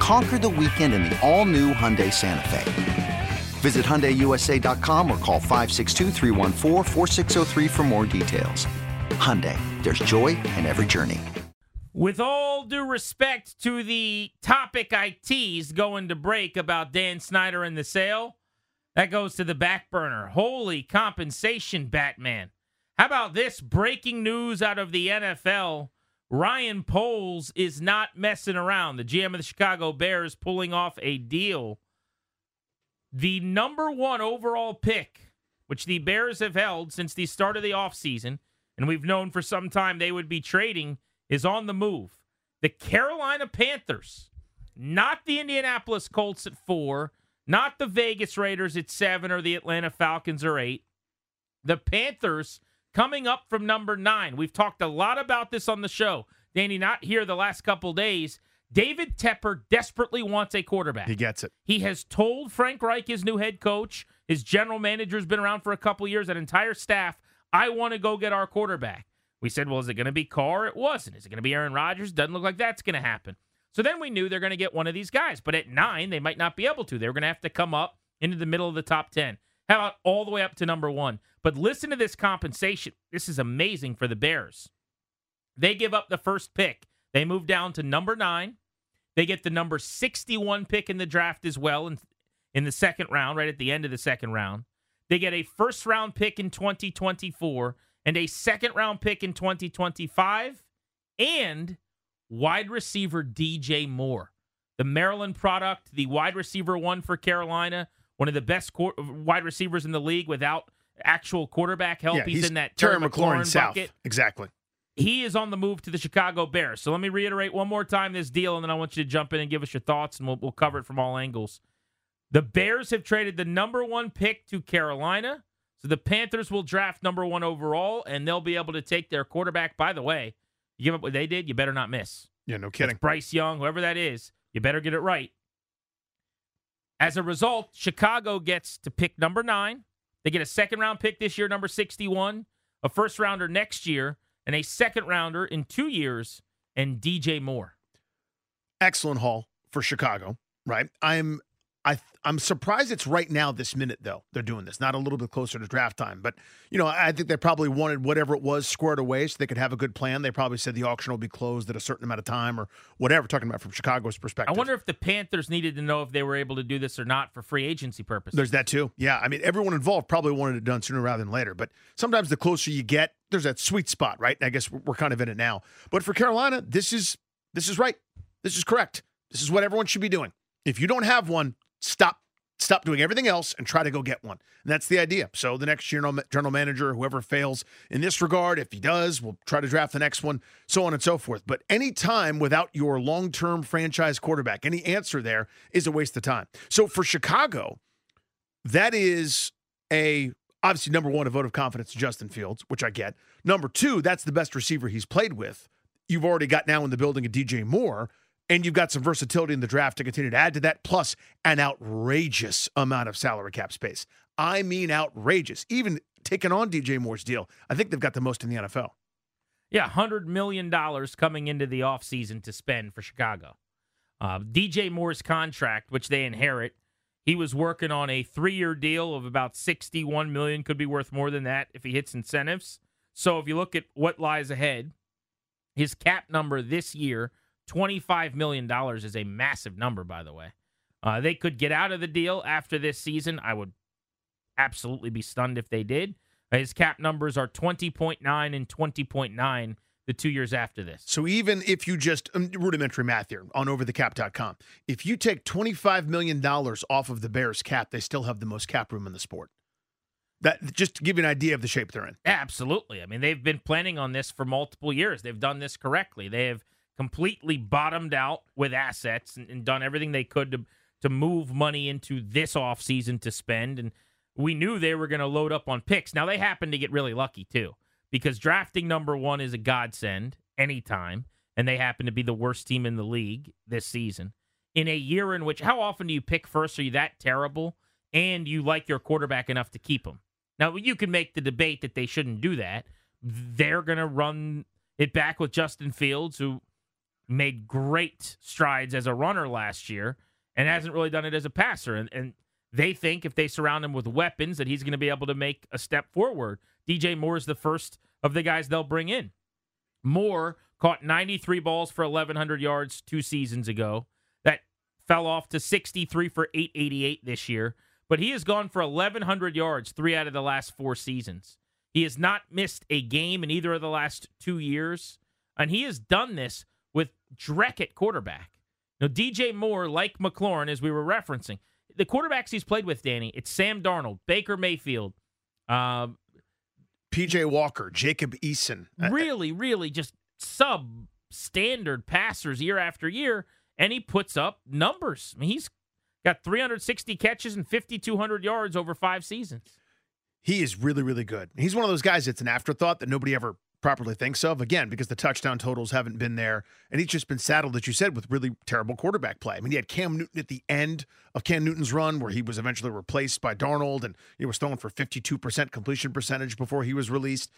Conquer the weekend in the all new Hyundai Santa Fe. Visit HyundaiUSA.com or call 562 for more details. Hyundai, there's joy in every journey. With all due respect to the topic I teased going to break about Dan Snyder and the sale, that goes to the back burner. Holy compensation, Batman. How about this breaking news out of the NFL? Ryan Poles is not messing around. The GM of the Chicago Bears pulling off a deal. The number one overall pick, which the Bears have held since the start of the offseason, and we've known for some time they would be trading, is on the move. The Carolina Panthers, not the Indianapolis Colts at four, not the Vegas Raiders at seven, or the Atlanta Falcons or eight. The Panthers coming up from number nine. We've talked a lot about this on the show. Danny, not here the last couple days. David Tepper desperately wants a quarterback. He gets it. He has told Frank Reich, his new head coach, his general manager has been around for a couple years, that entire staff, I want to go get our quarterback. We said, well, is it going to be Carr? It wasn't. Is it going to be Aaron Rodgers? Doesn't look like that's going to happen. So then we knew they're going to get one of these guys. But at nine, they might not be able to. They're going to have to come up into the middle of the top 10. How about all the way up to number one? But listen to this compensation. This is amazing for the Bears. They give up the first pick. They move down to number nine. They get the number 61 pick in the draft as well in, in the second round, right at the end of the second round. They get a first round pick in 2024 and a second round pick in 2025 and wide receiver DJ Moore. The Maryland product, the wide receiver one for Carolina, one of the best qu- wide receivers in the league without actual quarterback help. Yeah, he's, he's in that Terry Terry McLaurin McLaurin South. bucket. Exactly. He is on the move to the Chicago Bears. So let me reiterate one more time this deal, and then I want you to jump in and give us your thoughts, and we'll, we'll cover it from all angles. The Bears have traded the number one pick to Carolina. So the Panthers will draft number one overall, and they'll be able to take their quarterback. By the way, you give up what they did, you better not miss. Yeah, no That's kidding. Bryce Young, whoever that is, you better get it right. As a result, Chicago gets to pick number nine. They get a second round pick this year, number 61, a first rounder next year, and a second rounder in two years, and DJ Moore. Excellent haul for Chicago, right? I'm I I'm surprised it's right now this minute though. They're doing this, not a little bit closer to draft time. But you know, I think they probably wanted whatever it was squared away so they could have a good plan. They probably said the auction will be closed at a certain amount of time or whatever. Talking about from Chicago's perspective. I wonder if the Panthers needed to know if they were able to do this or not for free agency purposes. There's that too. Yeah, I mean, everyone involved probably wanted it done sooner rather than later. But sometimes the closer you get, there's that sweet spot, right? I guess we're kind of in it now. But for Carolina, this is this is right. This is correct. This is what everyone should be doing. If you don't have one, stop stop doing everything else and try to go get one. And that's the idea. So the next general general manager, whoever fails in this regard, if he does, we'll try to draft the next one, so on and so forth. But any time without your long-term franchise quarterback, any answer there is a waste of time. So for Chicago, that is a obviously number one, a vote of confidence to Justin Fields, which I get. Number two, that's the best receiver he's played with. You've already got now in the building a DJ Moore, and you've got some versatility in the draft to continue to add to that, plus an outrageous amount of salary cap space. I mean, outrageous. Even taking on DJ Moore's deal, I think they've got the most in the NFL. Yeah, $100 million coming into the offseason to spend for Chicago. Uh, DJ Moore's contract, which they inherit, he was working on a three-year deal of about 61 million. Could be worth more than that if he hits incentives. So if you look at what lies ahead, his cap number this year, $25 million, is a massive number, by the way. Uh, they could get out of the deal after this season. I would absolutely be stunned if they did. His cap numbers are 20.9 and 20.9 the two years after this. So even if you just um, rudimentary math here on overthecap.com, if you take $25 million off of the Bears cap, they still have the most cap room in the sport. That just to give you an idea of the shape they're in. Absolutely. I mean, they've been planning on this for multiple years. They've done this correctly. They have completely bottomed out with assets and, and done everything they could to to move money into this offseason to spend. And we knew they were going to load up on picks. Now they happened to get really lucky too, because drafting number one is a godsend anytime, and they happen to be the worst team in the league this season. In a year in which, how often do you pick first? Are you that terrible? And you like your quarterback enough to keep him. Now, you can make the debate that they shouldn't do that. They're going to run it back with Justin Fields, who made great strides as a runner last year and hasn't really done it as a passer. And, and they think if they surround him with weapons that he's going to be able to make a step forward. DJ Moore is the first of the guys they'll bring in. Moore caught 93 balls for 1,100 yards two seasons ago. That fell off to 63 for 888 this year. But he has gone for 1,100 yards three out of the last four seasons. He has not missed a game in either of the last two years. And he has done this with Drek at quarterback. Now, DJ Moore, like McLaurin, as we were referencing, the quarterbacks he's played with, Danny, it's Sam Darnold, Baker Mayfield, uh, PJ Walker, Jacob Eason. Really, really just substandard passers year after year, and he puts up numbers. I mean, he's got 360 catches and 5,200 yards over five seasons. He is really, really good. He's one of those guys that's an afterthought that nobody ever properly thinks of again because the touchdown totals haven't been there and he's just been saddled as you said with really terrible quarterback play. I mean he had cam newton at the end of cam newton's run where he was eventually replaced by darnold and he was throwing for 52% completion percentage before he was released.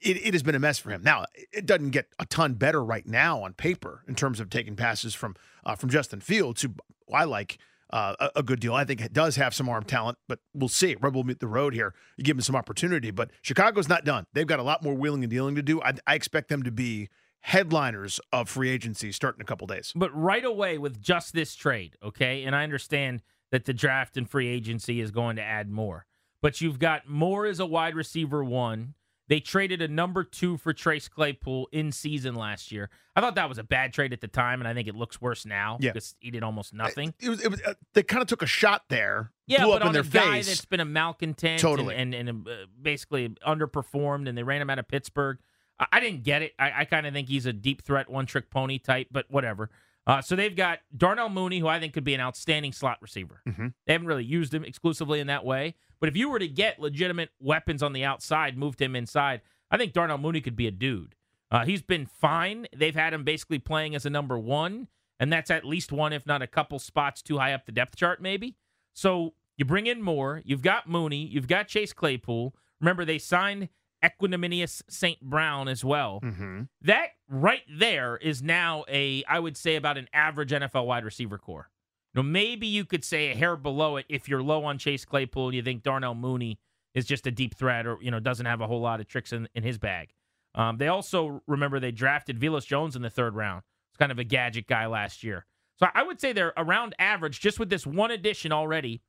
It, it has been a mess for him. Now it doesn't get a ton better right now on paper in terms of taking passes from uh, from justin fields who i like uh, a, good deal. I think it does have some arm talent, but we'll see. Rebel meet the road here. You give him some opportunity, but Chicago's not done. They've got a lot more wheeling and dealing to do. I, I expect them to be headliners of free agency starting in a couple days. But right away with just this trade, okay, and I understand that the draft and free agency is going to add Moore, but you've got more as a wide receiver one. They traded a number two for Chase Claypool in season last year. I thought that was a bad trade at the time, and I think it looks worse now yeah. because he did almost nothing. It was, it was uh, they kind of took a shot there. Yeah, but on a guy face. that's been a malcontent totally. and, and, and uh, basically underperformed, and they ran him out of Pittsburgh. I, I didn't get it. I, I kind of think he's a deep threat, one trick pony type, but whatever. Uh, so they've got Darnell Mooney, who I think could be an outstanding slot receiver. Mm-hmm. They haven't really used him exclusively in that way. But if you were to get legitimate weapons on the outside, moved him inside, I think Darnell Mooney could be a dude. Uh, he's been fine. They've had him basically playing as a number one, and that's at least one, if not a couple spots too high up the depth chart, maybe. So you bring in Moore. You've got Mooney. You've got Chase Claypool. Remember, they signed Equanimeous St. Brown as well. Mm-hmm. That right there is now a, I would say, about an average NFL wide receiver corps. Now, maybe you could say a hair below it if you're low on Chase Claypool and you think Darnell Mooney is just a deep threat or, you know, doesn't have a whole lot of tricks in, in his bag. Um, they also, remember, they drafted Velus Jones in the third round. It's kind of a gadget guy last year. So I would say they're around average just with this one addition already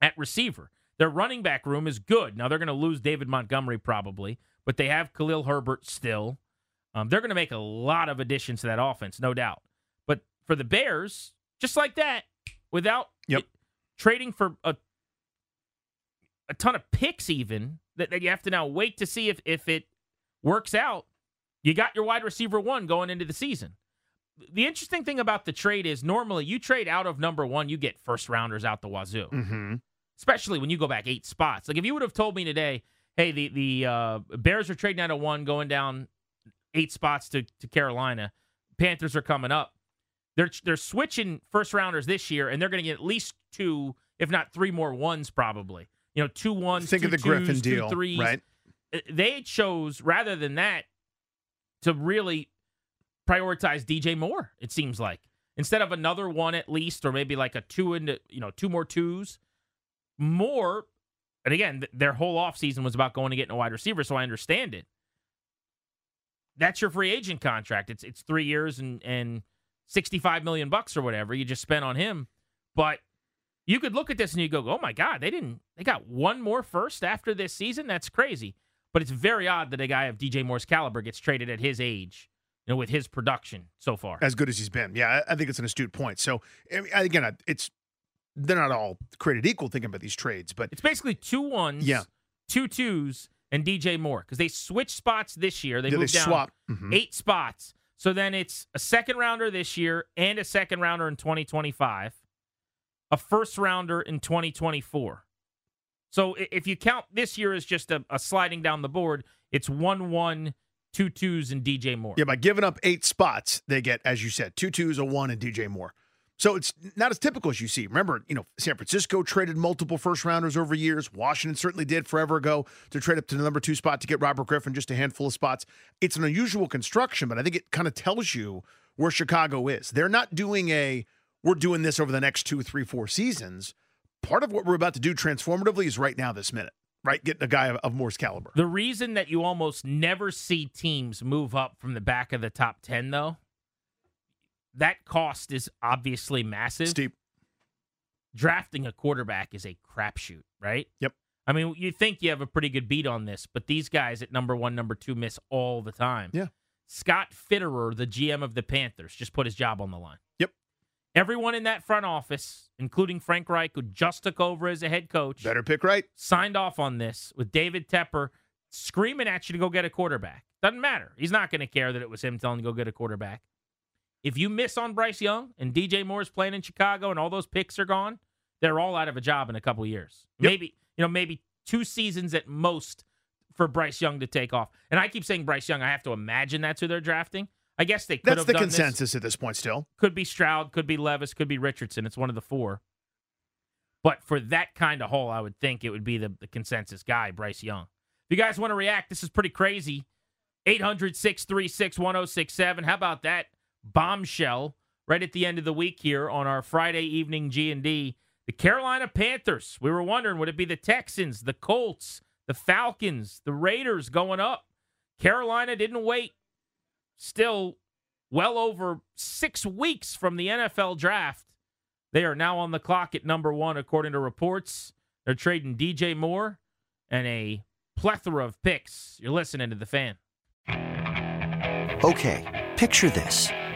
at receiver. Their running back room is good. Now they're going to lose David Montgomery probably, but they have Khalil Herbert still. Um, they're going to make a lot of additions to that offense, no doubt. But for the Bears, just like that, without yep. it, trading for a a ton of picks, even that, that you have to now wait to see if if it works out. You got your wide receiver one going into the season. The interesting thing about the trade is normally you trade out of number one, you get first rounders out the wazoo. Mm-hmm. Especially when you go back eight spots. Like if you would have told me today, hey, the the uh, Bears are trading out of one, going down eight spots to, to Carolina. Panthers are coming up. They're they're switching first rounders this year, and they're going to get at least two, if not three more ones, probably. You know, two ones. Think two of the twos, Griffin two deal, threes. right? They chose rather than that to really prioritize DJ Moore. It seems like instead of another one at least, or maybe like a two into you know two more twos, more. And again, th- their whole offseason was about going to get a wide receiver, so I understand it. That's your free agent contract. It's it's three years and and sixty five million bucks or whatever you just spent on him. But you could look at this and you go, oh my god, they didn't. They got one more first after this season. That's crazy. But it's very odd that a guy of DJ Moore's caliber gets traded at his age, you know, with his production so far. As good as he's been. Yeah, I think it's an astute point. So, again, it's they're not all created equal thinking about these trades, but it's basically two ones, yeah. two twos, and DJ Moore because they switched spots this year. They yeah, moved they down swap. Mm-hmm. eight spots. So then it's a second rounder this year and a second rounder in 2025, a first rounder in 2024. So if you count this year as just a, a sliding down the board, it's 1 1, two twos, and DJ Moore. Yeah, by giving up eight spots, they get, as you said, two twos, a one, and DJ Moore. So it's not as typical as you see. Remember, you know, San Francisco traded multiple first rounders over years. Washington certainly did forever ago to trade up to the number two spot to get Robert Griffin, just a handful of spots. It's an unusual construction, but I think it kind of tells you where Chicago is. They're not doing a, we're doing this over the next two, three, four seasons. Part of what we're about to do transformatively is right now, this minute, right? Getting a guy of, of Moore's caliber. The reason that you almost never see teams move up from the back of the top 10, though, that cost is obviously massive. Steep. Drafting a quarterback is a crapshoot, right? Yep. I mean, you think you have a pretty good beat on this, but these guys at number one, number two miss all the time. Yeah. Scott Fitterer, the GM of the Panthers, just put his job on the line. Yep. Everyone in that front office, including Frank Reich, who just took over as a head coach, Better pick right. signed off on this with David Tepper screaming at you to go get a quarterback. Doesn't matter. He's not going to care that it was him telling you to go get a quarterback. If you miss on Bryce Young and DJ Moore's playing in Chicago and all those picks are gone, they're all out of a job in a couple years. Yep. Maybe, you know, maybe two seasons at most for Bryce Young to take off. And I keep saying Bryce Young, I have to imagine that's who they're drafting. I guess they could That's have the done this. consensus at this point still. Could be Stroud, could be Levis, could be Richardson. It's one of the four. But for that kind of haul, I would think it would be the, the consensus guy, Bryce Young. If you guys want to react, this is pretty crazy. 800 636 1067. How about that bombshell right at the end of the week here on our Friday evening G&D? The Carolina Panthers. We were wondering, would it be the Texans, the Colts, the Falcons, the Raiders going up? Carolina didn't wait. Still well over six weeks from the NFL draft. They are now on the clock at number one, according to reports. They're trading DJ Moore and a plethora of picks. You're listening to the fan. Okay, picture this.